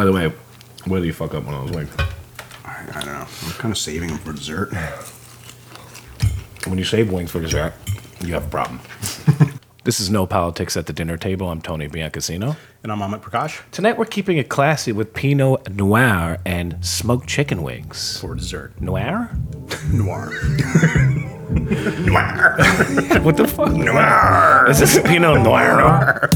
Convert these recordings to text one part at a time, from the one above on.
By the way, where did you fuck up when I was wings? I, I don't know. I'm kind of saving them for dessert. When you save wings for dessert, you have a problem. this is No Politics at the Dinner Table. I'm Tony Biancasino. And I'm Amit Prakash Tonight we're keeping it classy with Pinot Noir and smoked chicken wings. for dessert. Noir? Noir. Noir. What the fuck? Noir. Is this Pinot Noir?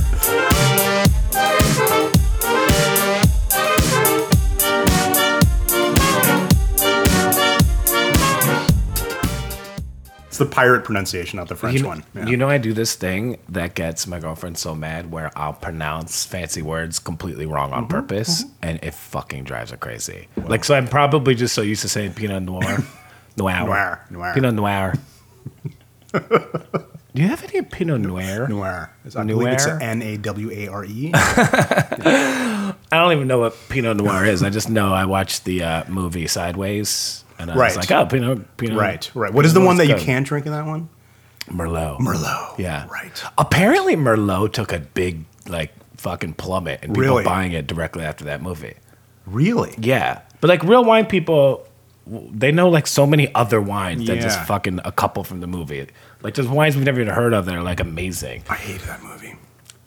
It's the pirate pronunciation, not the French You, one. Yeah. you know, I do this thing that gets my girlfriend so mad where I'll pronounce fancy words completely wrong on purpose, and it fucking drives her crazy. Like, so I'm probably just so used to saying Pinot Noir, Noir, Noir, noir. Pinot Noir. do you have any Pinot Noir? Noir. I believe it's Noir? N A W A R E. I don't even know what Pinot Noir is. I just know I watched the uh, movie Sideways, and I Right. was like, oh, Pinot, Pinot. Right, right. What is the one that you can't drink in that one? Merlot. Merlot. Yeah. Right. Apparently, Merlot took a big, like, fucking plummet and people Really? buying it directly after that movie. Really? Yeah. But, like, real wine people, they know, like, so many other wines than just fucking a couple from the movie. Like, there's wines we've never even heard of that are, like, amazing. I hated that movie.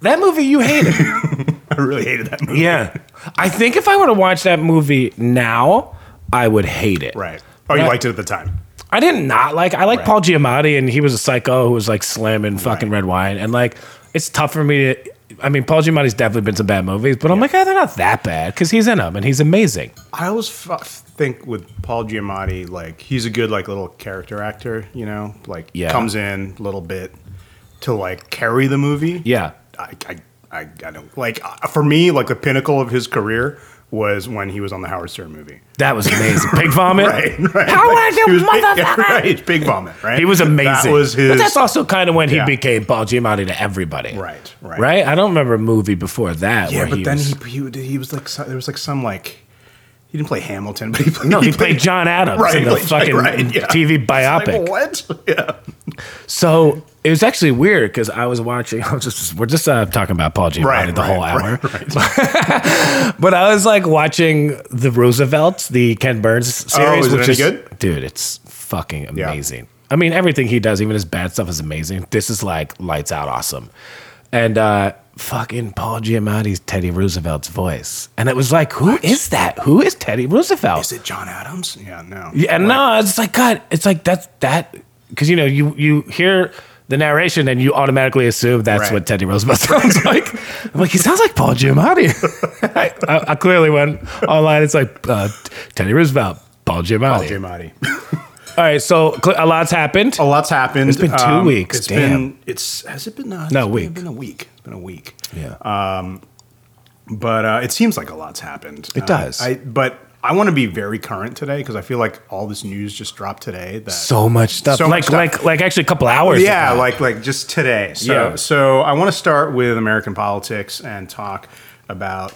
That movie you hated. I really hated that movie. yeah. I think if I were to watch that movie now, I would hate it. Right. Oh, you Right. liked it at the time. I did not like. I like. Paul Giamatti, and he was a psycho who was like slamming fucking red wine, and like it's tough for me to. I mean, Paul Giamatti's definitely been some bad movies, but I'm like, oh, they're not that bad because he's in them and he's amazing. I always f- think with Paul Giamatti, like he's a good like little character actor. You know, like Yeah. comes in a little bit to like carry the movie. Yeah, I, I, I, I don't like uh, for me like the pinnacle of his career was when he was on the Howard Stern movie. that was amazing. Pig vomit. Right, right. Howard, He you was big, motherfucker! right, big vomit, right? He was amazing. That was his. But that's also kind of when he became Paul Giamatti to everybody. Right, right. Right. I don't remember a movie before that. yeah, where but he then was, he, he he was like there was like some like he didn't play Hamilton, but he played, no, he played John Adams Right, in the he played- fucking right, yeah. TV Like, biopic. what? Yeah. So it was actually weird because I was watching. I was just we're just uh, talking about Paul Giamatti Right, the right, whole hour, right, but I was like watching the Roosevelts, the Ken Burns series, is which any is good? dude, it's fucking Yeah. amazing. I mean, everything he does, even his bad stuff, is amazing. This is like lights out awesome, and uh, fucking Paul Giamatti's Teddy Roosevelt's voice, and it was like, who is that? Who is Teddy Roosevelt? Is it John Adams? Yeah, no. Yeah, no, it's like God. It's like that's that because you know you you hear the narration and you automatically assume that's Right. what Teddy Roosevelt sounds like. I'm like, he sounds like Paul Giamatti. I, I, I clearly went online. It's like uh, Teddy Roosevelt, Paul Giamatti. Paul Giamatti. All right, so a lot's happened. A lot's happened. It's been two weeks, It's damn. been. It's has it been? Uh, No, it's week. Been a week. It's been a week. Yeah, Um, But uh, it seems like a lot's happened. It Uh, does. I but I want to be very current today because I feel like all this news just dropped today. That so much stuff. So like much stuff. like like actually a couple hours. yeah, ago. like like just today. So Yeah. so I want to start with American politics and talk about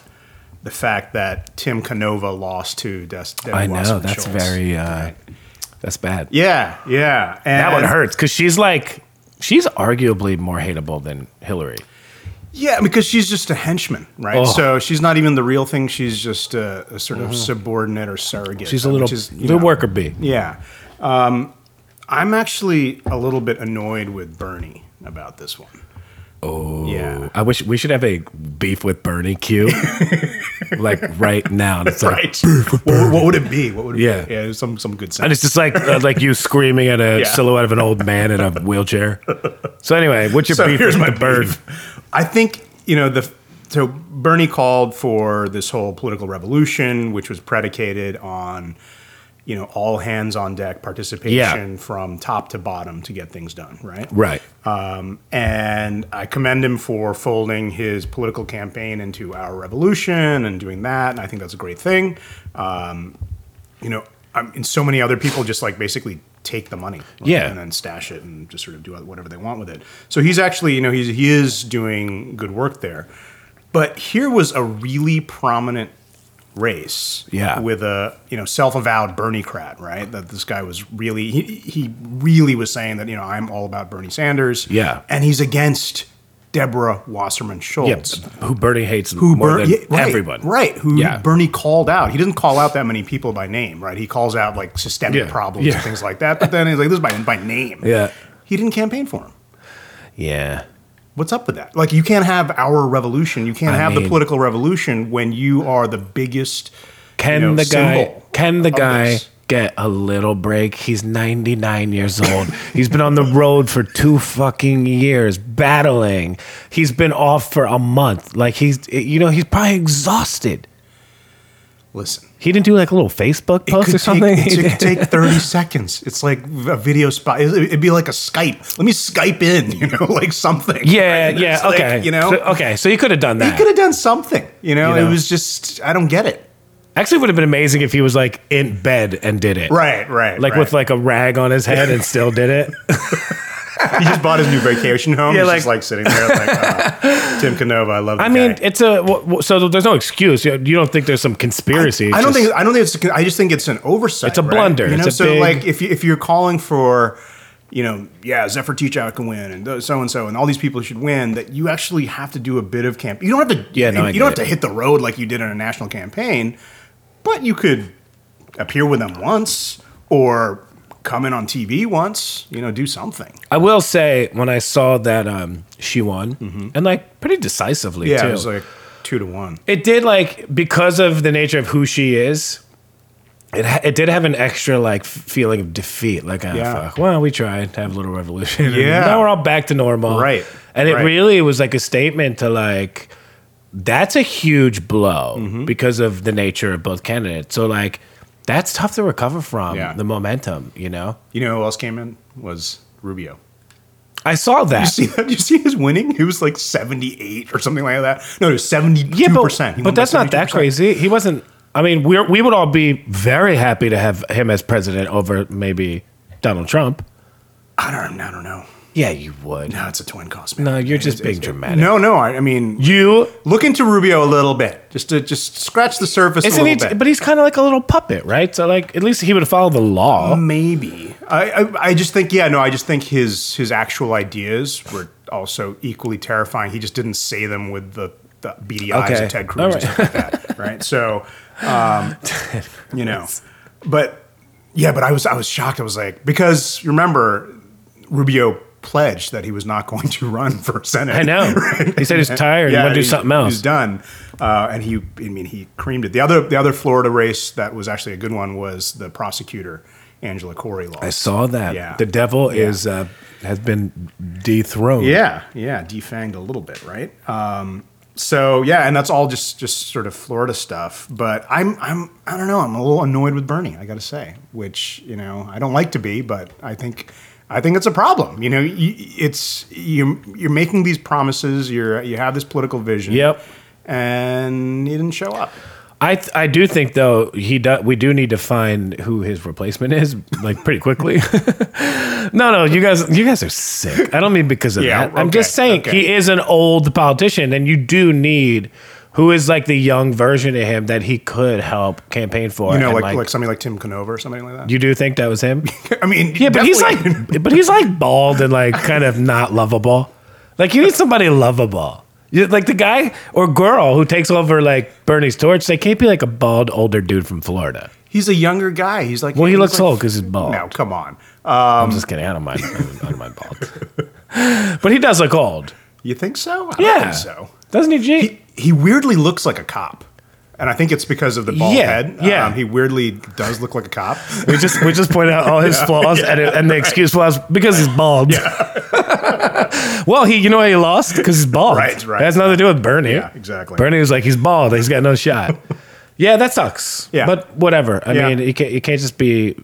the fact that Tim Canova lost to Des. Debbie I know Wasserman that's Schultz. very uh, that's bad. Yeah, yeah. And That one hurts because she's like she's arguably more hateable than Hillary. Yeah, because she's just a henchman, right? Oh. So she's not even the real thing. She's just a, a sort of subordinate or surrogate. Mm-hmm. She's a little is, little know- worker bee. Yeah. Um, I'm actually a little bit annoyed with Bernie about this one. Oh, Yeah. I wish we should have a beef with Bernie Q, like right now. It's like, what, what would it be? What would it Yeah. be? Yeah, some some good sense. and it's just like uh, like you screaming at a Yeah. silhouette of an old man in a wheelchair. So anyway, what's your so beef here's with my the bird? I think you know the so Bernie called for this whole political revolution, which was predicated on you know all hands on deck participation from top to bottom to get things done, right? Right. Um, and I commend him for folding his political campaign into our revolution and doing that. And I think that's a great thing. Um, you know, um, and so many other people just like basically take the money, like, Yeah. and then stash it and just sort of do whatever they want with it. So he's actually, you know, he's he is doing good work there. But here was a really prominent race Yeah. with a you know self-avowed Berniecrat, right? That this guy was really he, he really was saying that you know I'm all about Bernie Sanders, Yeah. and he's against Deborah Wasserman Schultz. who Bernie hates Who more Ber- than yeah, right, everyone. right? Who Yeah. Bernie called out. He doesn't call out that many people by name, right? He calls out like systemic Yeah, problems and things like that. But then he's like, "This is by by name." Yeah. he didn't campaign for him. Yeah. What's up with that? Like, you can't have our revolution. You can't I have the political revolution when you are the biggest. Can you know, the guy symbol can the guy this. Get a little break? He's 99 years old. He's been on the road for 2 fucking years battling. He's been off for a month. Like he's you know, he's probably exhausted. Listen, He didn't do like a little Facebook post or something. take, it could take 30 seconds. It's like a video spot. It'd be like a Skype. Let me Skype in, you know, like something. yeah, right? yeah, It's like, okay. you know, So- okay, so you could have done that. he could have done something. You know, You know? it was just, I don't get it. Actually, would have been amazing if he was like in bed and did it. Right, right. Like right. with like a rag on his head and still did it. he just bought his new vacation home. Yeah, He's like- just like sitting there, like uh, Tim Canova. I love. I mean, guy. it's a so there's no excuse. You you don't think there's some conspiracy? I It's don't just- think. I don't think it's. I just think it's an oversight. It's a right? blunder. You know, so big- like if you, if you're calling for, you know, yeah, Zephyr Teachout can win, and so and so, and all these people should win. That you actually have to do a bit of camp. You don't have to. Yeah, no, I you don't have to hit the road like you did in a national campaign, but you could appear with them once or come in on TV once. You know, do something. I will say when I saw that um, she won and like pretty decisively Mm-hmm. Yeah, too. it was like two to one. it did like because of the nature of who she is. It, it did have an extra like feeling of defeat. Like, ah, Yeah. fuck. Well, we tried to have a little revolution. and Yeah. now we're all back to normal. Right, And it right. really was like a statement to like, that's a huge blow Mm-hmm. because of the nature of both candidates. So like, that's tough to recover from Yeah. the momentum. You know, You know who else came in? Was Rubio. I saw that. You see that? You see his winning? He was like 78 or something like that. No, it was 72%. But, He won but that's not that crazy. He wasn't. I mean, we we would all be very happy to have him as president over maybe Donald Trump. I don't, I don't know. Yeah, you would. No, it's a twin cost. man. No, you're just It's- being it's- dramatic. No, no. I, I mean, You look into Rubio a little bit, just to just scratch the surface isn't a he? little bit. But he's kind of like a little puppet, right? So like, at least he would follow the law. Maybe. I, I I just think yeah no I just think his his actual ideas were also equally terrifying. He just didn't say them with the, the beady eyes Okay. of Ted Cruz All and stuff like that, right? So, um, you know, but yeah, but I was I was shocked. I was like because remember Rubio pledged that he was not going to run for senate. I know. He said he's tired. and want to do something else. He's done, uh, and he. I mean, he creamed it. The other, the other Florida race that was actually a good one was the prosecutor Angela Corey lost. I saw that. Yeah. The devil Yeah. is uh, has been dethroned. Yeah, yeah, defanged a little bit, right? Um, so yeah, and that's all just just sort of Florida stuff. But I'm I'm I don't know. I'm a little annoyed with Bernie. I got to say, which you know I don't like to be, but I think. I think it's a problem. You know, you, it's you. You're making these promises. You're you have this political vision. Yep. And he didn't show up. I th- I do think though he do, we do need to find who his replacement is like pretty quickly. no, no, you guys you guys are sick. I don't mean because of Yeah, that. I'm just saying okay. he is an old politician, and you do need who is like the young version of him that he could help campaign for. You know, and, like, like somebody like Tim Canova or something like that. you do think that was him? I mean, Yeah, but he's like, but he's like bald and like kind of not lovable. Like you need somebody lovable. Like the guy or girl who takes over like Bernie's torch, they can't be like a bald older dude from Florida. he's a younger guy. He's like Well, he he's looks like- old because he's bald. No, come on. I'm um, just kidding. I don't mind. I don't mind bald. but he does look old. You think so? I Yeah. think so. Doesn't he, G? He, he weirdly looks like a cop. And I think it's because of the bald Yeah, head. yeah. Um, he weirdly does look like a cop. we just we just pointed out all his flaws and, it, and the excuse was because he's bald. Yeah. well, he you know why he lost because he's bald. Right, right. It has nothing to do with Bernie. Yeah, exactly. Bernie was like he's bald. He's got no shot. yeah, that sucks. Yeah. but whatever. I Yeah. mean, it can't, it can't just be.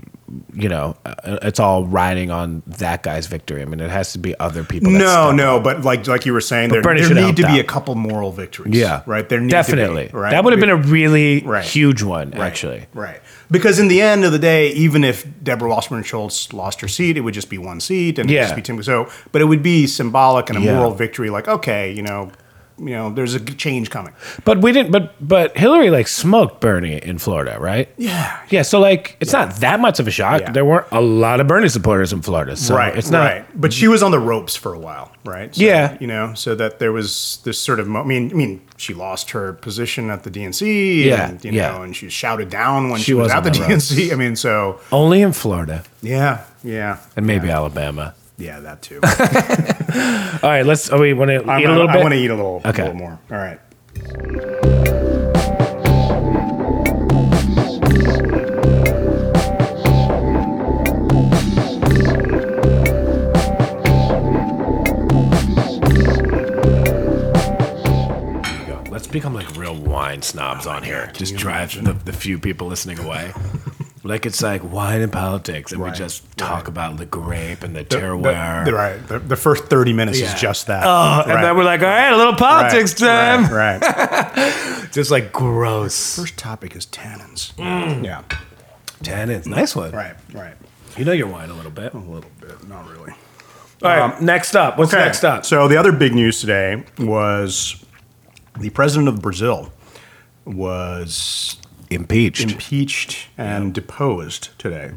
You know, uh, it's all riding on that guy's victory. I mean, it has to be other people. No, no, but like like you were saying, there, there need to be a couple moral victories. Yeah, right. There need definitely. to be, right? That would have been a really Right. huge one, Right, actually. Right. Because in the end of the day, even if Deborah Wasserman Schultz lost her seat, it would just be one seat and it would Yeah. just be Tim. So, but it would be symbolic and a Yeah. moral victory. Like, okay, you know, you know, there's a change coming. But we didn't. But but Hillary like smoked Bernie in Florida, right? Yeah. Yeah. So like, it's not that much of a shock. Yeah. There weren't a lot of Bernie supporters in Florida, so right. it's not. right. But she was on the ropes for a while, right? So, Yeah. You know, so that there was this sort of. Mo- I mean, I mean, she lost her position at the DNC. Yeah, And, you yeah. know, and she was shouted down when She she, was was at the the. DNC. I mean, so Only in Florida yeah, yeah, and maybe Alabama. Yeah, that too. All right, let's. Oh, we want to eat I'm a gonna- little I bit. want to eat a little, a Okay. little more. All right. Let's become like real wine snobs on here. Just drive the, the few people listening away. Like it's like wine and politics, and Right, we just talk right. about the grape and the The- terroir. the- right. The, the first 30 minutes Yeah. is just that. Oh, and then we're like, all right, a little politics time. Right. right. Just like gross. First topic is tannins. Mm. Yeah. Tannins, nice one. Right. Right. You know your wine a little bit. A little bit. Not really. All right, next up. What's Okay. next up? So the other big news today was the president of Brazil was Impeached. impeached and deposed today.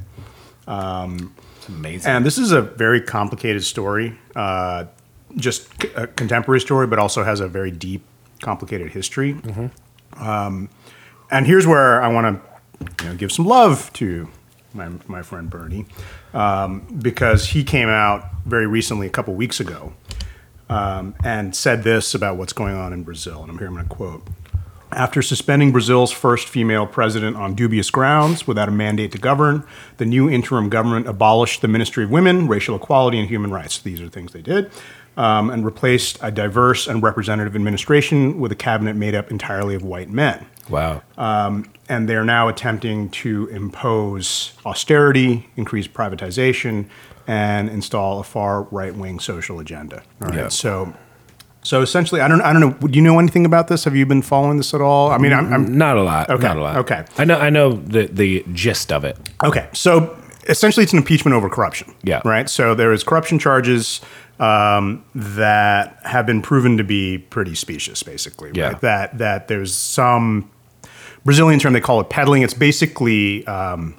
It's amazing. And this is a very complicated story, uh, just c- a contemporary story, but also has a very deep, complicated history. Um, and here's where I want to you know, give some love to my, my friend Bernie, um, because he came out very recently, a couple weeks ago, um, and said this about what's going on in Brazil. And I'm here, I'm going to quote. After suspending Brazil's first female president on dubious grounds without a mandate to govern, the new interim government abolished the Ministry of Women, Racial Equality, and Human Rights. These are things they did. Um, and replaced a diverse and representative administration with a cabinet made up entirely of white men. wow. And they're now attempting to impose austerity, increase privatization, and install a far right wing social agenda. All right. Yeah. So, so essentially, I don't, I don't know. Do you know anything about this? Have you been following this at all? I mean, I'm, I'm not a lot. Okay, Not a lot. okay. I know. I know the the gist of it. Okay, so essentially, it's an impeachment over corruption. Yeah. Right. So there is corruption charges um, that have been proven to be pretty specious, basically. Yeah. Right? That that there's some Brazilian term they call it peddling. It's basically um,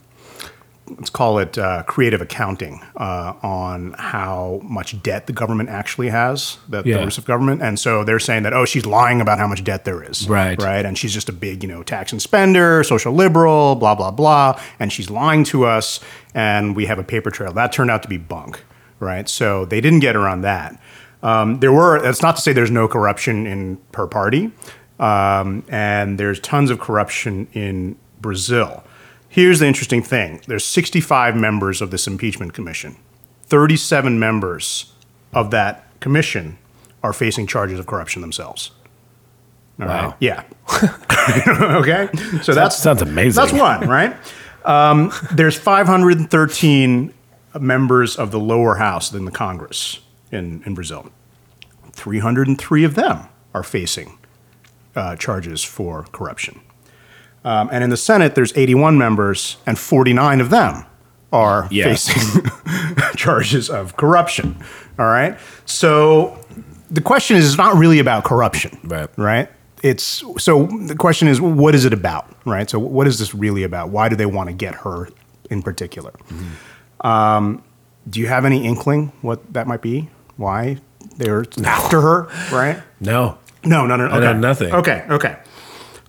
let's call it uh, creative accounting uh, on how much debt the government actually has, the, Yeah. the Russian government. And so they're saying that, oh, she's lying about how much debt there is. Right. Right. And she's just a big, you know, tax and spender, social liberal, blah, blah, blah. And she's lying to us. And we have a paper trail. That turned out to be bunk. Right. So they didn't get around that. Um, there were, that's not to say there's no corruption in her party. Um, and there's tons of corruption in Brazil. Here's the interesting thing there's 65 members of this impeachment commission. 37 members of that commission are facing charges of corruption themselves. All right? Wow. Yeah. okay. So that's sounds amazing. That's one, right? Um, there's 513 members of the lower house in the Congress in, in Brazil. 303 of them are facing uh, charges for corruption. Um, and in the Senate, there's 81 members, and 49 of them are Yeah. facing charges of corruption. All right. So the question is, it's not really about corruption, Right. Right. It's so the question is, what is it about, right? So what is this really about? Why do they want to get her in particular? Um, do you have any inkling what that might be? Why they're after her, right? No. No, no, no. Okay. know nothing. Okay, okay.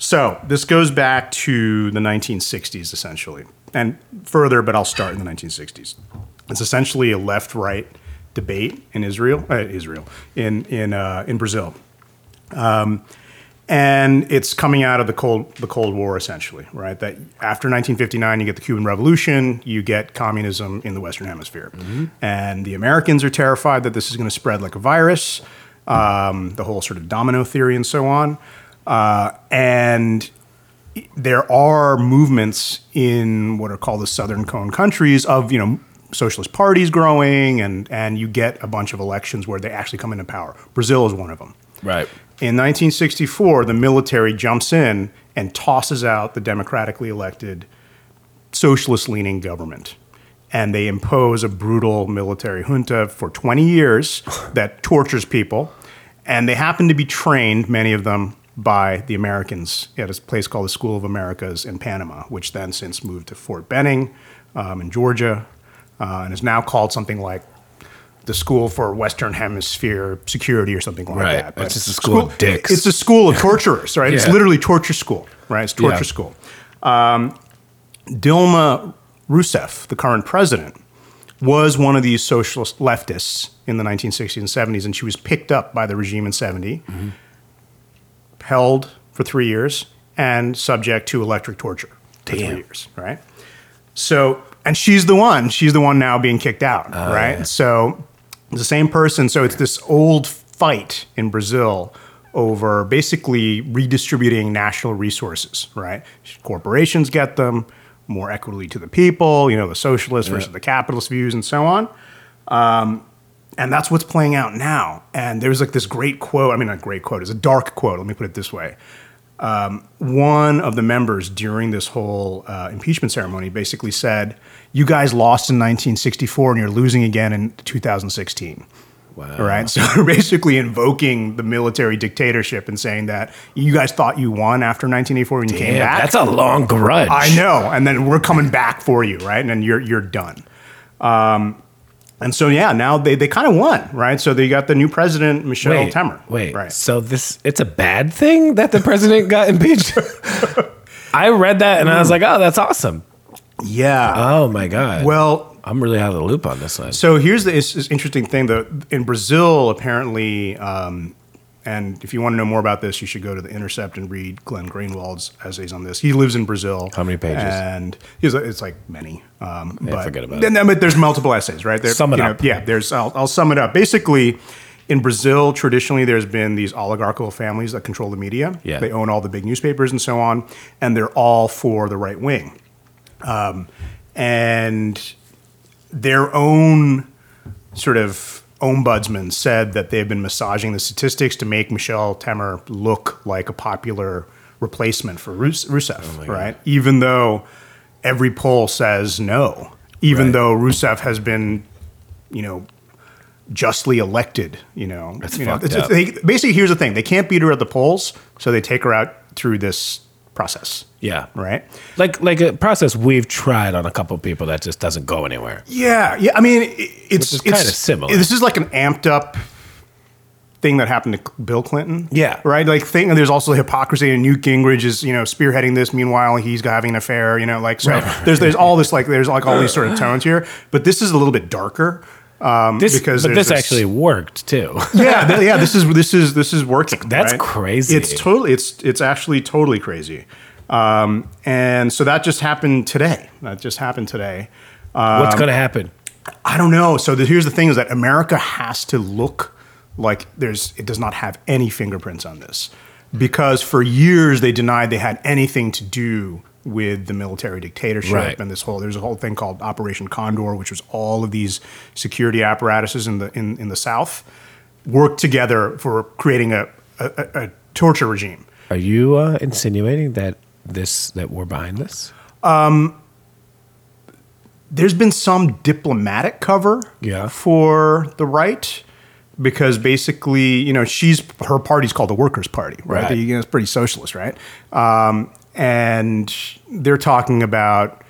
So this goes back to the 1960s, essentially, and further, but I'll start in the 1960s. It's essentially a left-right debate in Israel, uh, Israel, in in uh, in Brazil, um, and it's coming out of the cold the Cold War, essentially, right? That after 1959, you get the Cuban Revolution, you get communism in the Western Hemisphere, and the Americans are terrified that this is going to spread like a virus. Um, the whole sort of domino theory and so on, uh, and there are movements in what are called the Southern Cone countries of you know socialist parties growing, and and you get a bunch of elections where they actually come into power. Brazil is one of them. Right. In 1964, the military jumps in and tosses out the democratically elected socialist leaning government. And they impose a brutal military junta for 20 years that tortures people. and they happen to be trained, many of them, by the Americans at a place called the School of Americas in Panama, which then since moved to Fort Benning um, in Georgia, uh, and is now called something like the School for Western Hemisphere Security or something like Right. that. It's just a school of dicks. It's a school of torturers, right? It's literally torture school, right? It's torture Yeah. school. Um, Dilma Rousseff, the current president, was one of these socialist leftists in the 1960s and 70s, and she was picked up by the regime in 70, Mm-hmm. Held for three years, and subject to electric torture for Damn. three years, right? So, and she's the one, she's the one now being kicked out, Oh, right? yeah. So, the same person. So, it's this old fight in Brazil over basically redistributing national resources, right? Corporations get them more equitably to the people, you know, the socialist versus the capitalist views and so on. Um, and that's what's playing out now. And there's like this great quote. I mean, not great quote. It's a dark quote. Let me put it this way. Um, one of the members during this whole uh, impeachment ceremony basically said, "You guys lost in 1964, and you're losing again in 2016." Wow. All right. So basically invoking the military dictatorship and saying that you guys thought you won after 1984 when you came Damn, back. that's a long grudge. I know, and then we're coming back for you, right? And then you're you're done. Um, and so yeah, now they, they kind of won, right? So they got the new president, Michel Wait, Temer. wait. right? So this it's a bad thing that the president got impeached. I read that and I was like, oh, that's awesome. Yeah. Oh my god. well, I'm really out of the loop on this one. so here's the it's, it's interesting thing though. In Brazil, apparently, um, and if you want to know more about this, you should go to the Intercept and read Glenn Greenwald's essays on this. He lives in Brazil. How many pages? And he's it's like many. Um, but, forget about then- then- But there's multiple essays, right? There, Sum it you know, up. yeah, there's. I'll, I'll sum it up. Basically, in Brazil, traditionally, there's been these oligarchical families that control the media. Yeah. They own all the big newspapers and so on, and they're all for the right wing. Um, and their own sort of ombudsman said that they've been massaging the statistics to make Michel Temer look like a popular replacement for Rus- Rousseff, oh right? Even though every poll says no, even Right. though Rousseff has been, you know, justly elected, you know. That's you know, fucked it's- up. they- basically, here's the thing: they can't beat her at the polls, so they take her out through this process, yeah. right? Like like a process we've tried on a couple people that just doesn't go anywhere. Yeah, yeah. I mean, it, it's it's- kinda similar. This is like an amped up thing that happened to Bill Clinton. Yeah. right. Like thing. And there's also hypocrisy, and Newt Gingrich is you know spearheading this. Meanwhile, he's having an affair. You know, like so. Right. There's there's all this like there's like all these sort of tones here, but this is a little bit darker. Um, This because but there's this, actually worked too. yeah, th- yeah. This is this is this is working. That's right? crazy. It's totally it's it's actually totally crazy. Um, and so that just happened today. That just happened today. What's going to happen? I don't know. So the, here's the thing: is that America has to look like there's it does not have any fingerprints on this because for years they denied they had anything to do with the military dictatorship Right. and this whole there's a whole thing called Operation Condor, which was all of these security apparatuses in the in, in the South worked together for creating a, a, a- a torture regime. Are you uh, insinuating that this that we're behind this? there's been some diplomatic cover Yeah. for the right because basically, you know, she's her party's called the Workers' Party, right? Right. You know, it's pretty socialist, right? Um, and they're talking about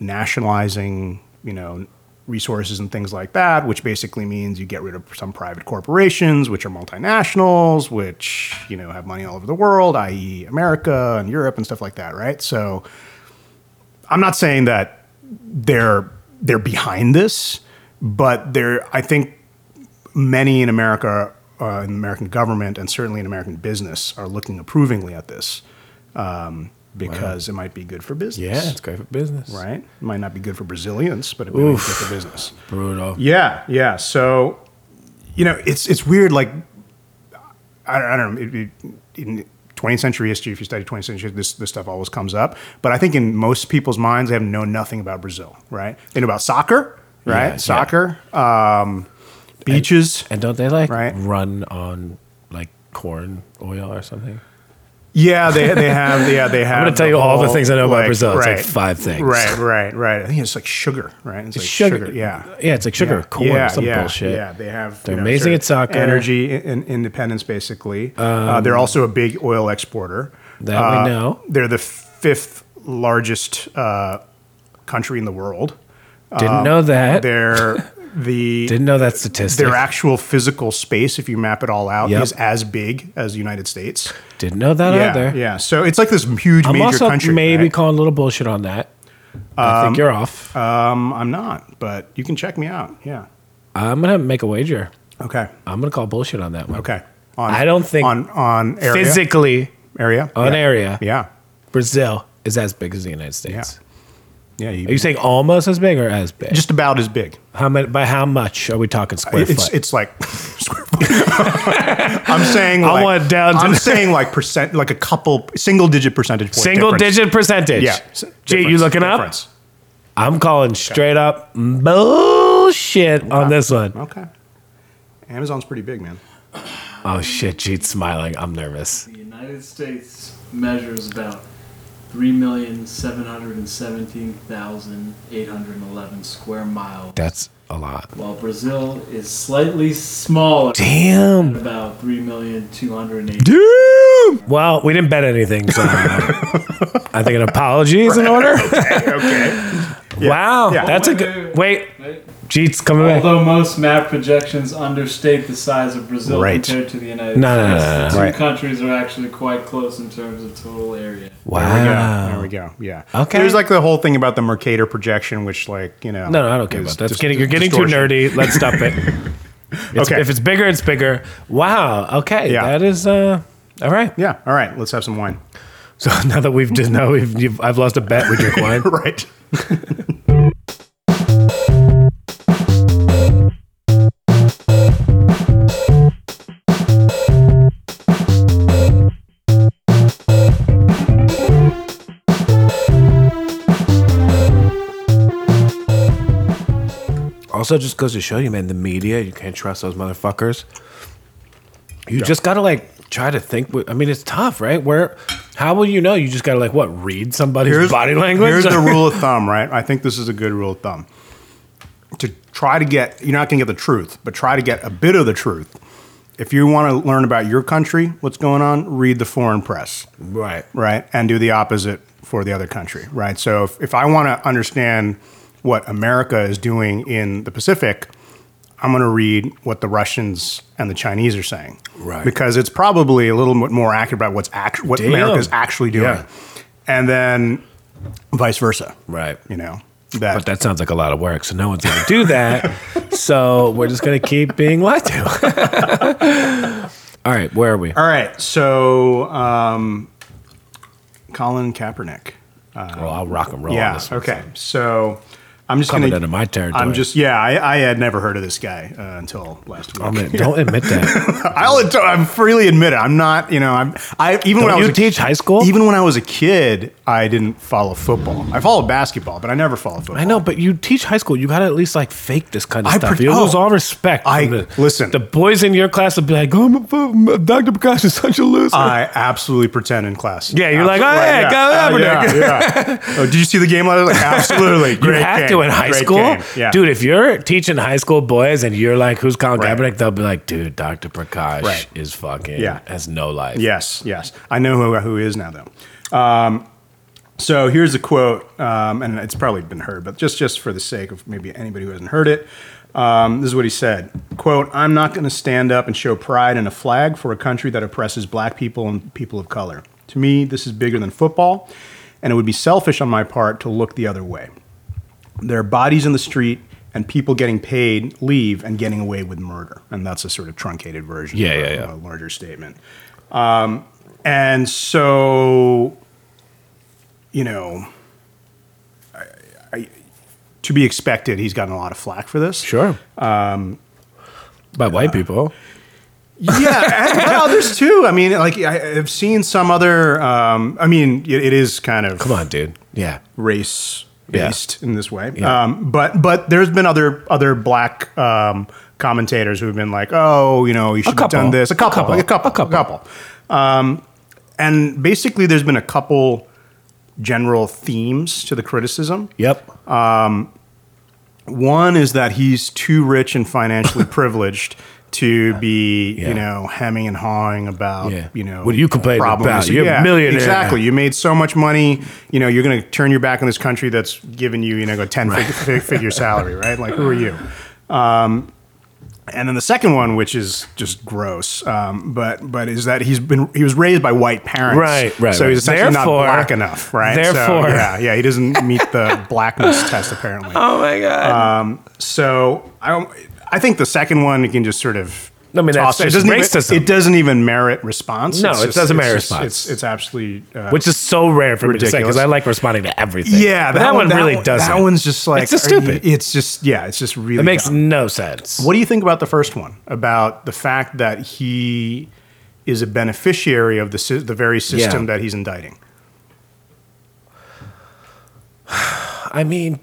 nationalizing, you know, resources and things like that, which basically means you get rid of some private corporations, which are multinationals, which you know have money all over the world, i.e., America and Europe and stuff like that, right? So, I'm not saying that they're they're behind this, but they're I think many in America, uh, in the American government, and certainly in American business, are looking approvingly at this um, because it might be good for business. Yeah, it's great for business. right. It might not be good for Brazilians, but it might be good for business. Brutal. Yeah, yeah. So, you know, it's it's weird. Like, I, I don't know. It, it, in 20th century history, if you study 20th century, this this stuff always comes up. But I think in most people's minds, they have known nothing about Brazil. Right? They know about soccer. Right? Yeah, yeah. soccer. Um, beaches. And don't they like Right. run on like corn oil or something? Yeah, they they have yeah they have. I'm gonna tell you all the things I know about Brazil. It's like right, five things. Right, right, right. I think it's like sugar, right? It's like sugar. Yeah. Yeah, it's like sugar, yeah. corn, yeah, some yeah, bullshit. Yeah, they have. They're you know, amazing at soccer. Um, energy, and independence, basically. uh, they're also a big oil exporter. That we Uh, know. They're the fifth largest uh, country in the world. Didn't know that. They're the Didn't know that statistic. their actual physical space, if you map it all out, Yep. is as big as the United States. Didn't know that Yeah, either. yeah. So it's like this huge I'm major also country. maybe right? calling a little bullshit on that. I think you're off. Um, I'm not, but you can check me out. Yeah. I'm gonna make a wager. Okay. I'm gonna call bullshit on that one. Okay. On, I don't think on on area. Physically, area. on yeah. area, Yeah. Brazil is as big as the United States. Yeah. You, Are you saying almost as big or as big? just about as big? how many? By how much are we talking square It's foot? it's like square foot. I'm saying I like, want down to I'm saying like percent, like a couple single digit percentage point. Single difference. digit percentage. Yeah. Gee, you Difference, looking difference. up? I'm calling straight up bullshit on this one. Okay. Amazon's pretty big, man. Oh shit, Jeet's smiling. I'm nervous. The United States measures about 3,717,811 square miles, That's a lot. while Brazil is slightly smaller, Damn. about 3,280,000. Damn. Well, we didn't bet anything, so I think an apology is in order. okay. wow, Yeah. that's a Wait, good. wait, Wait, Jeet's coming back. Although most map projections understate the size of Brazil Right. compared to the United No, no, no, States, no, no. the two Right. countries are actually quite close in terms of total area. Wow. There we go. Yeah. Okay. There's like the whole thing about the Mercator projection, which like you know. No, no, I don't care is about that. That's dis- getting, you're getting too distortion. nerdy. Let's stop it. It's- Okay. If it's bigger, it's bigger. Wow. Okay. Yeah. That is. uh All right. Yeah. All right. Let's have some wine. So now that we've just now we've you've, I've lost a bet. We drink wine. right. Also, just goes to show you, man, the media, you can't trust those motherfuckers. You just gotta like try to think. I mean, it's tough, right? Where, how will you know? You just gotta like what read somebody's body language. Here's the rule of thumb, right? I think this is a good rule of thumb. To try to get, you're not going to get the truth, but try to get a bit of the truth. If you want to learn about your country, what's going on, read the foreign press, right. right? And do the opposite for the other country, right? So if, if I want to understand what America is doing in the Pacific, I'm going to read what the Russians and the Chinese are saying, Right. Because it's probably a little bit more accurate about what's act- what Damn. America's actually doing, Yeah. and then vice versa, Right. You know that. But that sounds like a lot of work, so no one's gonna do that. so we're just gonna keep being lied to. All right, where are we? All right, so um, Colin Kaepernick. well, I'll rock and roll. on yeah. Okay. So I'm just Coming gonna. into my territory. I'm just yeah. I, I had never heard of this guy uh, until last week. I mean, don't admit that. I'll ad- I'm freely admit it. I'm not. You know. I'm. I even when I Don't was you a, teach high school? even when I was a kid, I didn't follow football. I followed basketball, but I never followed football. I know, but you teach high school. You gotta at least like fake this kind of I stuff. pre- you lose oh, all respect. I- the, listen. The boys in your class would be like, "Oh, Dr. Prakash is such a loser." I absolutely pretend in class. Yeah, you're like, Absolutely. "Oh, yeah, go Uh, yeah, yeah. Oh, did you see the game? last night? Like, absolutely. you Great have game. In high Great school, game. Yeah. dude. If you're teaching high school boys and you're like, "Who's Colin Right. Kaepernick?" They'll be like, "Dude, Dr. Prakash Right. is fucking Yeah. has no life." Yes, yes. I know who, who he is now, though. Um, so here's a quote, um, and it's probably been heard, but just, just for the sake of maybe anybody who hasn't heard it, um, this is what he said. Quote, I'm not going to stand up and show pride in a flag for a country that oppresses black people and people of color. To me, this is bigger than football, and it would be selfish on my part to look the other way. There are bodies in the street and people getting paid leave and getting away with murder. And that's a sort of truncated version Yeah, of yeah, a, yeah. a larger statement. Um, and so, you know, I, I, to be expected, he's gotten a lot of flack for this. sure. Um, by white people. yeah, and, but others too. I mean, like I, I've seen some other. Um, I mean, it, it is kind of Come on, dude. Yeah. race based in this way. Yeah. Um, but but there's been other other black um, commentators who've been like, oh, you know, you should have done this. A couple, a couple. a couple, a A couple. couple. Um, and basically, there's been a couple general themes to the criticism. Yep. One is that he's too rich and financially privileged to be, Yeah. you know, hemming and hawing about, Yeah. you know, What are you complaining about? You're a millionaire. Exactly. You made so much money. You know, you're going to turn your back on this country that's giving you, you know, a 10 fig- fig- figure salary, right? Like, who are you? Um, and then the second one, which is just gross, um, but but is that he's been he was raised by white parents, Right, right, So he's essentially Therefore- not black enough, right? therefore- so, yeah, yeah, he doesn't meet the blackness test apparently. oh my god. Um, So I don't. I think the second one you can just sort of. I mean, that's toss it. it doesn't racism. Even, it doesn't even merit response. No, It's it just- doesn't merit just- response. It's it's absolutely. Uh, Which is so rare for me to say because. I like responding to everything. yeah, But that, one really one- doesn't. That one's just like It's just are you- stupid. it's just yeah, it's just really. It makes dumb. no sense. What do you think about the first one? About the fact that he is a beneficiary of the the very system Yeah. that he's indicting. I mean,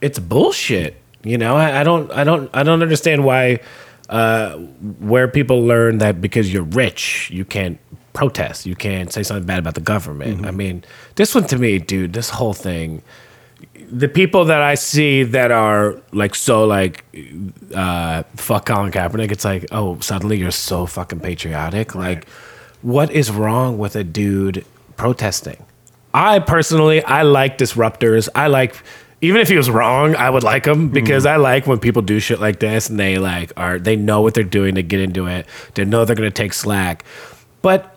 it's bullshit. You know, I, I don't, I don't, I don't understand why, uh, where people learn that because you're rich, you can't protest, you can't say something bad about the government. I mean, this one to me, dude, this whole thing, the people that I see that are like so like, uh, fuck Colin Kaepernick, it's like, oh, suddenly you're so fucking patriotic. Like, what is wrong with a dude protesting? I personally, I like disruptors. I like, even if he was wrong, I would like him because mm. I like when people do shit like this and they like are they know what they're doing to get into it. They know they're gonna take slack. But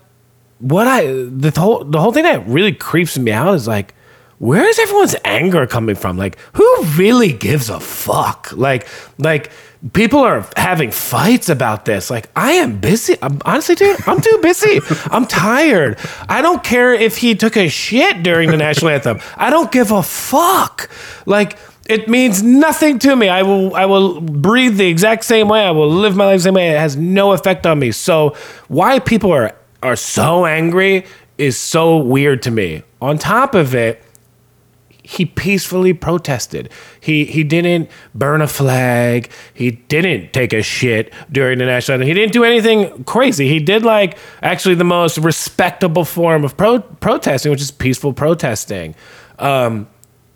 what I the whole the whole thing that really creeps me out is like, where is everyone's anger coming from? Like, who really gives a fuck? Like, like people are having fights about this. Like, I am busy. I'm, honestly, dude, I'm too busy. I'm tired. I don't care if he took a shit during the national anthem. I don't give a fuck. Like. It means nothing to me. I will I will breathe the exact same way. I will live my life the same way. It has no effect on me. So why people are are so angry is so weird to me. On top of it, he peacefully protested. He he didn't burn a flag. He didn't take a shit during the national anthem. He didn't do anything crazy. He did like actually the most respectable form of pro- protesting, which is peaceful protesting. Um,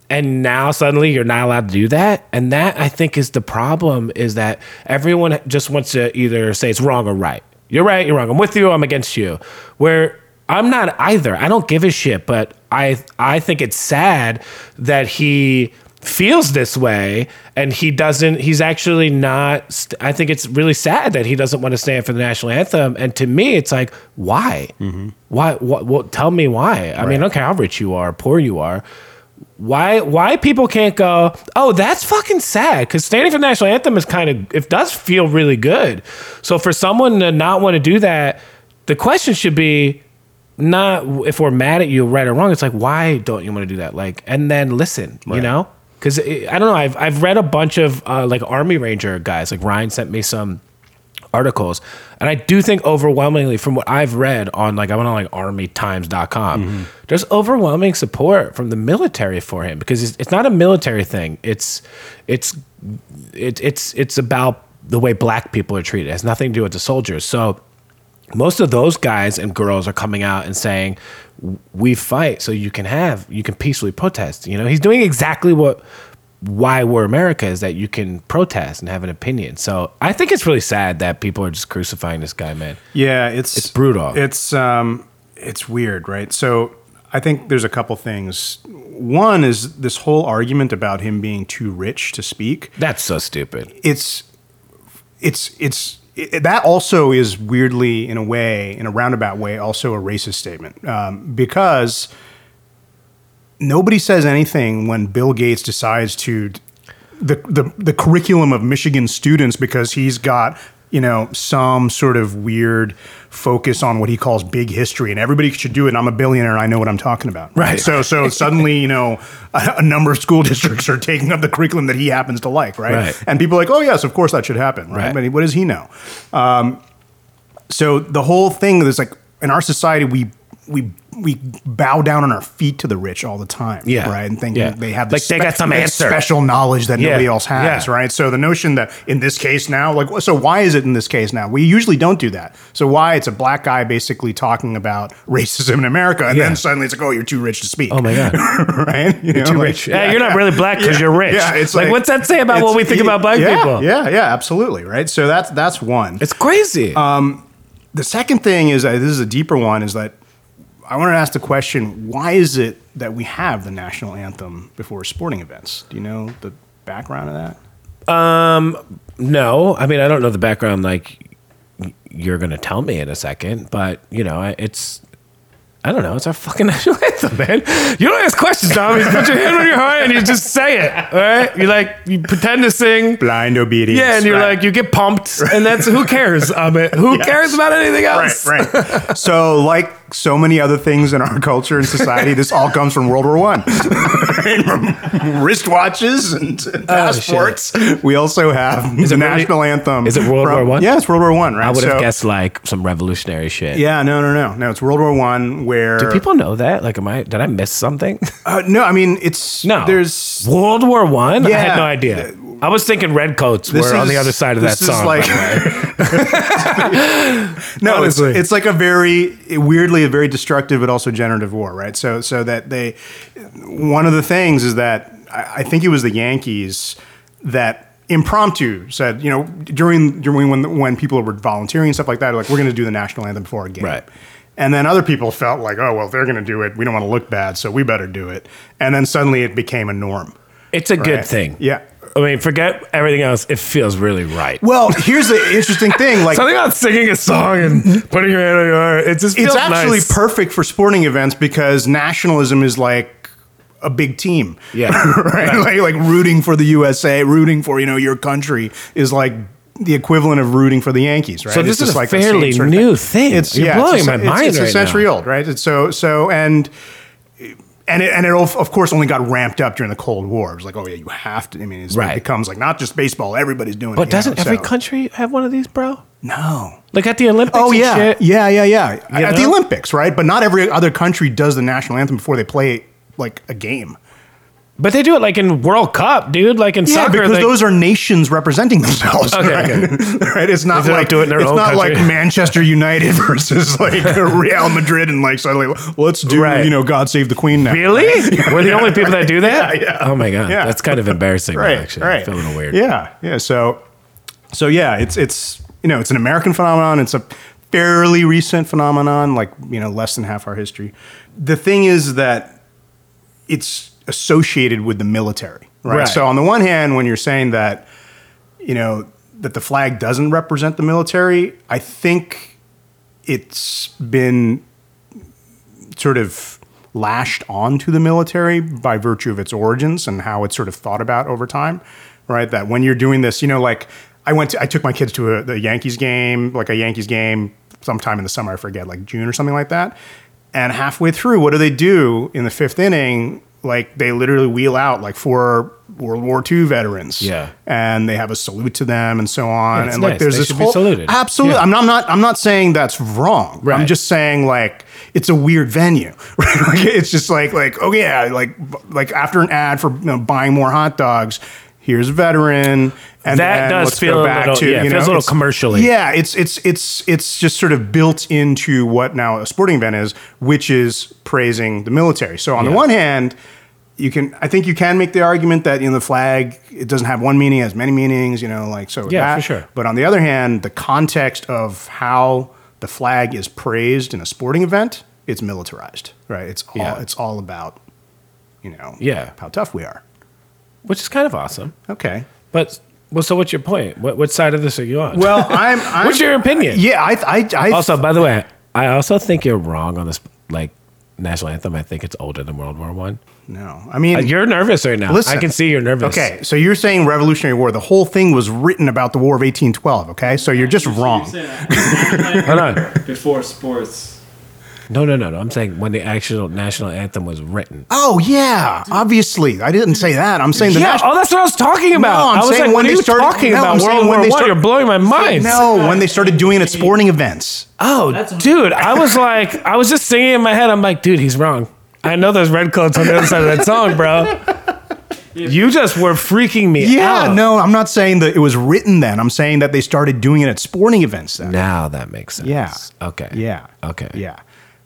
and now suddenly you're not allowed to do that and that i think is the problem is that everyone just wants to either say it's wrong or right you're right you're wrong i'm with you i'm against you where i'm not either. I don't give a shit but i i think it's sad that he feels this way and he doesn't he's actually not st- i think it's really sad that he doesn't want to stand for the national anthem. And to me it's like why? Mm-hmm. Why what well, tell me why. I mean i don't care how rich you are poor you are. Why why people can't go oh that's fucking sad because standing for the national anthem is kind of it does feel really good. So for someone to not want to do that the question should be not if we're mad at you right or wrong it's like why don't you want to do that? Like and then listen you know? Because i don't know i've, I've read a bunch of uh, like army ranger guys like ryan sent me some articles and i do think overwhelmingly from what i've read on like i went on like armytimes.com there's overwhelming support from the military for him because it's, it's not a military thing. It's it's it, it's it's about the way black people are treated. It has nothing to do with the soldiers. So most of those guys and girls are coming out and saying we fight so you can have you can peacefully protest you know he's doing exactly what why we're america is that you can protest and have an opinion so i think it's really sad that people are just crucifying this guy man Yeah, it's It's brutal. It's um, it's weird, right? So I think there's a couple things. One is this whole argument about him being too rich to speak. that's so stupid It's it's it's it, that also is weirdly, in a way, in a roundabout way, also a racist statement. Um, because nobody says anything when Bill Gates decides to the, the the curriculum of Michigan students because he's got you know some sort of weird focus on what he calls big history and everybody should do it and I'm a billionaire and I know what I'm talking about Right. so so suddenly you know a, a number of school districts are taking up the curriculum that he happens to like right, Right. and people are like oh yes of course that should happen right, Right. but what does he know um, so the whole thing is like in our society we we we bow down on our feet to the rich all the time, Yeah. right, and thinking Yeah. they have Like this they got some special knowledge that Yeah. nobody else has, Yeah. right? So the notion that in this case now, like, so why is it in this case now? We usually don't do that. So why it's a black guy basically talking about racism in America, and then suddenly it's like, oh, you're too rich to speak. Oh my god. right? You know, too like- rich. Yeah, you're not really black because you're rich. Yeah, it's like, like- what's that say about what we think about black people? Yeah, yeah, absolutely, right. So that's that's one. It's crazy. The second thing is uh, this is a deeper one is that I want to ask the question: Why is it that we have the national anthem before sporting events? Do you know the background of that? no, I mean I don't know the background like you're gonna tell me in a second, but you know it's. I don't know. It's our fucking national anthem, man. You don't ask questions, Tom. You put your hand on your heart and you just say it. right? You like you pretend to sing. Blind obedience. Yeah, and you're right. like you get pumped, and that's who cares. Um, who Yes. cares about anything else? Right, right. so, like so many other things in our culture and society, this all comes from World War One. Wristwatches and, and passports. we also have the Oh, it really- national anthem. is it World from- War One? Yeah, it's World War One. Right. I would have So- guessed like some revolutionary shit. Yeah, no, no, no, no. It's World War One where Do people know that? Like, am I? Did I miss something? Uh, no, I mean it's No. There's World War One. I Yeah. had no idea. I was thinking redcoats were This on the other side of that this is song. like- by the way. no, it's, Honestly. it's like a very weirdly a very destructive but also generative war, right? So so that they one of the things is that I, I think it was the Yankees that impromptu said, you know, during during when when people were volunteering and stuff like that, like we're going to do the national anthem before a game. Right. And then other people felt like, oh well, they're going to do it, we don't want to look bad, so we better do it. And then suddenly it became a norm. it's a good thing. Yeah. I mean, forget everything else. It feels really right. Well, here's the interesting thing, like Something about singing a song and putting your hand on your heart. It just it's actually nice. perfect for sporting events because nationalism is like a big team. Yeah. right? Like, like rooting for the USA, rooting for, you know, your country is like the equivalent of rooting for the Yankees, right? So this It's is a same fairly sort of new thing. It's You're yeah, blowing it's a, my it's- mind It's, a right century now. old, right? It's so so and and it, and it of of course only got ramped up during the Cold War. It was like, oh yeah, you have to. I mean, it's, Right. it becomes like not just baseball; everybody's doing it. But doesn't know, every so- country have one of these, bro? No. Like at the Olympics? Oh yeah, shit? yeah, yeah, yeah. At the? Olympics, right? But not every other country does the national anthem before they play like a game. But they do it like in World Cup, dude. Like in Yeah, soccer, because like, those are nations representing themselves. Okay, right? okay. right? It's not like do it in their it's own not country. like Manchester United versus like Real Madrid and like suddenly let's do Right. you know God Save the Queen now. Really? We're the only people that do that? Yeah, yeah. Oh my god, Yeah. that's kind of embarrassing. right, actually, right. I feel a little weird. Yeah, yeah. So, so yeah, it's it's you know it's an American phenomenon. It's a fairly recent phenomenon, like you know less than half our history. The thing is that it's associated with the military, right? Right. So on the one hand, when you're saying that, you know that the flag doesn't represent the military, I think it's been sort of lashed onto the military by virtue of its origins and how it's sort of thought about over time, right? That when you're doing this, you know, like I went to, I took my kids to a, the Yankees game, like a Yankees game sometime in the summer, I forget, like June or something like that. And halfway through, what do they do in the fifth inning? Like they literally wheel out like four World War II veterans. Yeah. And they have a salute to them and so on. it's and like nice. there's They this whole saluted. absolutely. Yeah. I'm not, I'm not I'm not saying that's wrong. I'm just saying like it's a weird venue. Right? Like, it's just like like oh yeah, like like after an ad for you know, buying more hot dogs, here's a veteran, and That does feel back little- to yeah, you feels know, a little commercially. Yeah, it's it's it's it's just sort of built into what now a sporting event is, which is praising the military. So on the one hand. You can, I think, you can make the argument that you know the flag it doesn't have one meaning, it has many meanings. You know, like so. Yeah, that- for sure. But on the other hand, the context of how the flag is praised in a sporting event, it's militarized, right? It's all Yeah. it's all about, you know, Yeah. how tough we are. Which is kind of awesome. Okay. But well, so what's your point? What what side of this are you on? Well, I'm. I'm What's your opinion? Yeah, I, I, I also, by the way, I also think you're wrong on this like national anthem. I think it's older than World War One. no. I mean, Uh, You're nervous right now. Listen. I can see you're nervous. Okay, so you're saying Revolutionary War. The whole thing was written about the War of 1812. Okay, so you're just wrong. You're saying that Hold on. Before sports. No, no, no, no. I'm saying when the actual national anthem was written. Oh yeah, obviously. I didn't say that. I'm saying the yeah, national. oh, that's what I was talking about. No, I'm I was saying like, when what are they you started- talking no, about? I'm saying World when War they One. start- You're blowing my mind. No, when they started doing it at sporting events. Oh, That's- dude, I was like, I was just singing in my head. I'm like, dude, he's wrong. I know there's red coats on the other side of that song, bro. You just were freaking me Yeah, out. no, I'm not saying that it was written then. I'm saying that they started doing it at sporting events then. Now that makes sense. Yeah. Okay. Yeah. Okay. Yeah.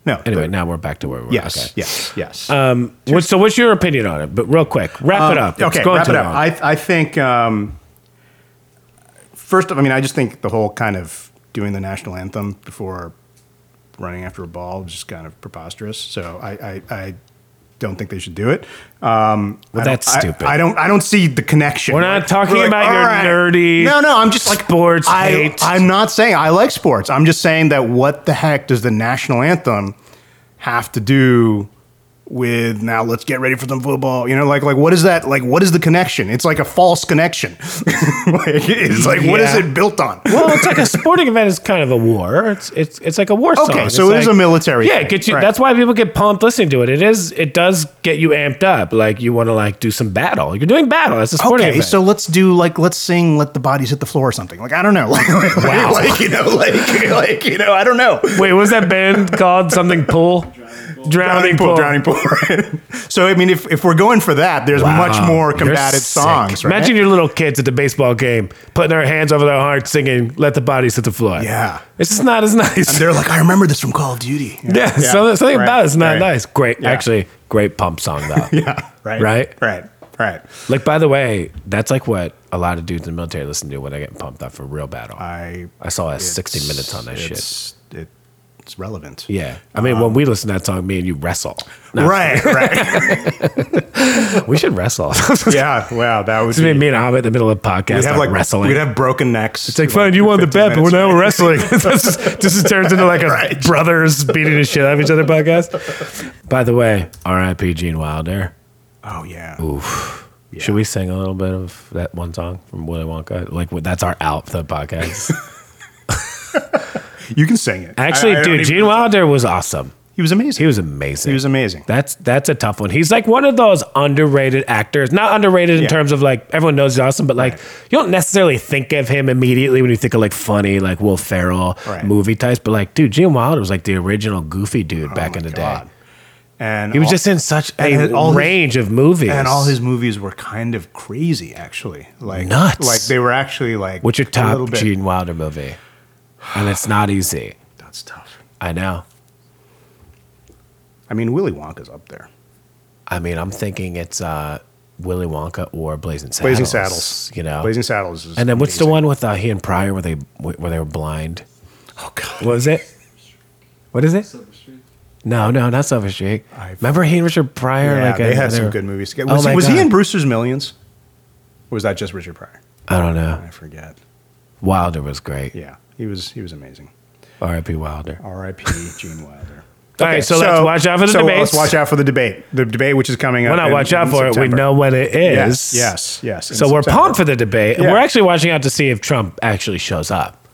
No. Anyway, now we're back to where we were. yes, Okay. yes, yes. Um, what, so what's your opinion on it? But real quick, wrap it up. It's Um, Okay, wrap it up. I, I think um, first, I mean, I just think the whole kind of doing the national anthem before running after a ball was just kind of preposterous. So I, I, I don't think they should do it. Um, Well, that's I- stupid. I, don't. I don't see the connection. We're not Like, talking we're about your nerdy No, no. I'm just like sports I, hate. I'm not saying I like sports. I'm just saying that what the heck does the national anthem have to do with now let's get ready for some football you know like like what is that like what is the connection it's like a false connection like, it's like what is it built on well, it's like a sporting event is kind of a war. It's it's it's like a war song. Okay, so it is like- a military Yeah, thing, get you. right. That's why people get pumped listening to it. It is. It does get you amped up. Like you want to like do some battle. You're doing battle. that's a sporting okay event. so let's do like let's sing let the bodies hit the floor or something like i don't know like, like, Wow. like you know like like you know i don't know wait, was that band called? Something pool. Drowning, pool. drowning pool right? so i mean if, if we're going for that there's Wow. much more combative songs right Imagine your little kids at the baseball game putting their hands over their hearts, singing "Let the bodies hit the floor." Yeah. it's just not as nice. they're like i remember this from call of duty yeah, something, something right, about it's not right. nice. Great, Yeah. actually, great pump song though. yeah right Right? right right Like by the way, that's like what a lot of dudes in the military listen to when they get pumped up for real battle. i I saw a 60 minutes on that shit. It's, relevant Yeah, I mean, when um, we listen to that song, me and you wrestle. No, right right we should wrestle. yeah wow that was me, me and Ahmed in the middle of the podcast, we'd have like, like wrestling. we'd have broken necks it's like, fine, you won the bet, but we're now wrestling. this, is, this is turns into like a Right. brothers beating the shit out of each other podcast. By the way, R.I.P. Gene Wilder. oh yeah Oof. Should we sing a little bit of that one song from Willy Wonka? Like, that's our out the podcast. You can sing it Actually, I- I dude, Gene Wilder was awesome. he was amazing He was amazing. he was amazing That's that's a tough one. He's like one of those underrated actors. Not underrated in Yeah. terms of like everyone knows he's awesome, but like you don't necessarily think of him immediately when you think of like funny, like Will Ferrell Right. movie types. But like, dude, Gene Wilder was like the original goofy dude oh back Oh in the God. day. and He was all- just in such a his- all his- range of movies. and all his movies were kind of crazy actually like Nuts. like they were actually like What's your a little top bit- Gene Wilder movie? And it's not easy. that's tough I know. i mean willy wonka's up there I mean, I'm thinking it's uh, Willy Wonka or Blazing Saddles. blazing saddles You know. blazing saddles is and then what's the amazing. one with uh, he and Pryor where they where they were blind? oh god What was it? What is it? Silver No, no, not Silver Streak. I- Remember he and Richard Pryor? yeah like they uh, had some were- good movies together Oh was, my he, was he God. in brewster's millions or was that just richard pryor I don't know. i forget Wilder was great. yeah he was he was amazing R.I.P. Wilder. R.I.P. Gene Wilder. All right, so let's watch out for the so debates. Let's watch out for the debate. The debate, which is coming up. Well, not in- watch out for it. We know when it is. Yes, yes, yes. So we're pumped for the debate, and Yeah. we're actually watching out to see if Trump actually shows up.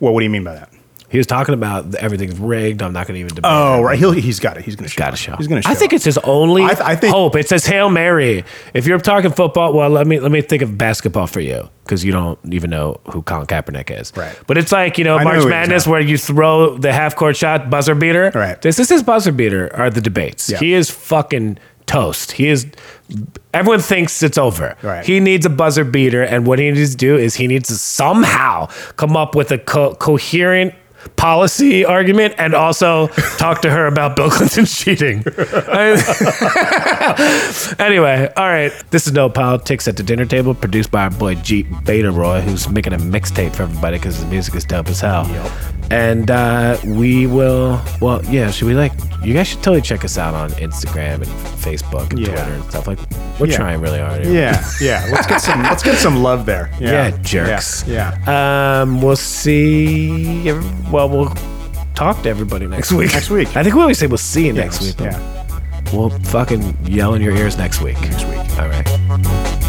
Well, what do you mean by that? He was talking about everything's rigged. I'm not going to even debate. Oh, right. He'll, he's got it. He's going to show. Got to show. He's going to show. I think up. it's his only I th- I think- hope. It says Hail Mary. If you're talking football, well, let me let me think of basketball for you because you don't even know who Colin Kaepernick is. Right. But it's like you know I March Madness where you throw the half court shot buzzer beater. Right. This is his buzzer beater. Are the debates? Yeah. He is fucking toast. He is. Everyone thinks it's over. Right. He needs a buzzer beater, and what he needs to do is he needs to somehow come up with a co- coherent policy argument and also talk to her about Bill Clinton's cheating. anyway, all right. This is No Politics at the Dinner Table, produced by our boy Jeep Beta Roy, who's making a mixtape for everybody because his music is dope as hell. Yep. And uh, we will, well, yeah, should we like, you guys should totally check us out on Instagram and Facebook and Yeah. Twitter and stuff like We're Yeah. trying really hard here. Yeah, yeah. Let's get some. let's get some love there. Yeah, Yeah, jerks. Yeah. yeah. Um, we'll see. Well, we'll talk to everybody next week. Next week. I think we always say we'll see you next week. but Yeah. We'll fucking yell in your ears next week. Next week. All right.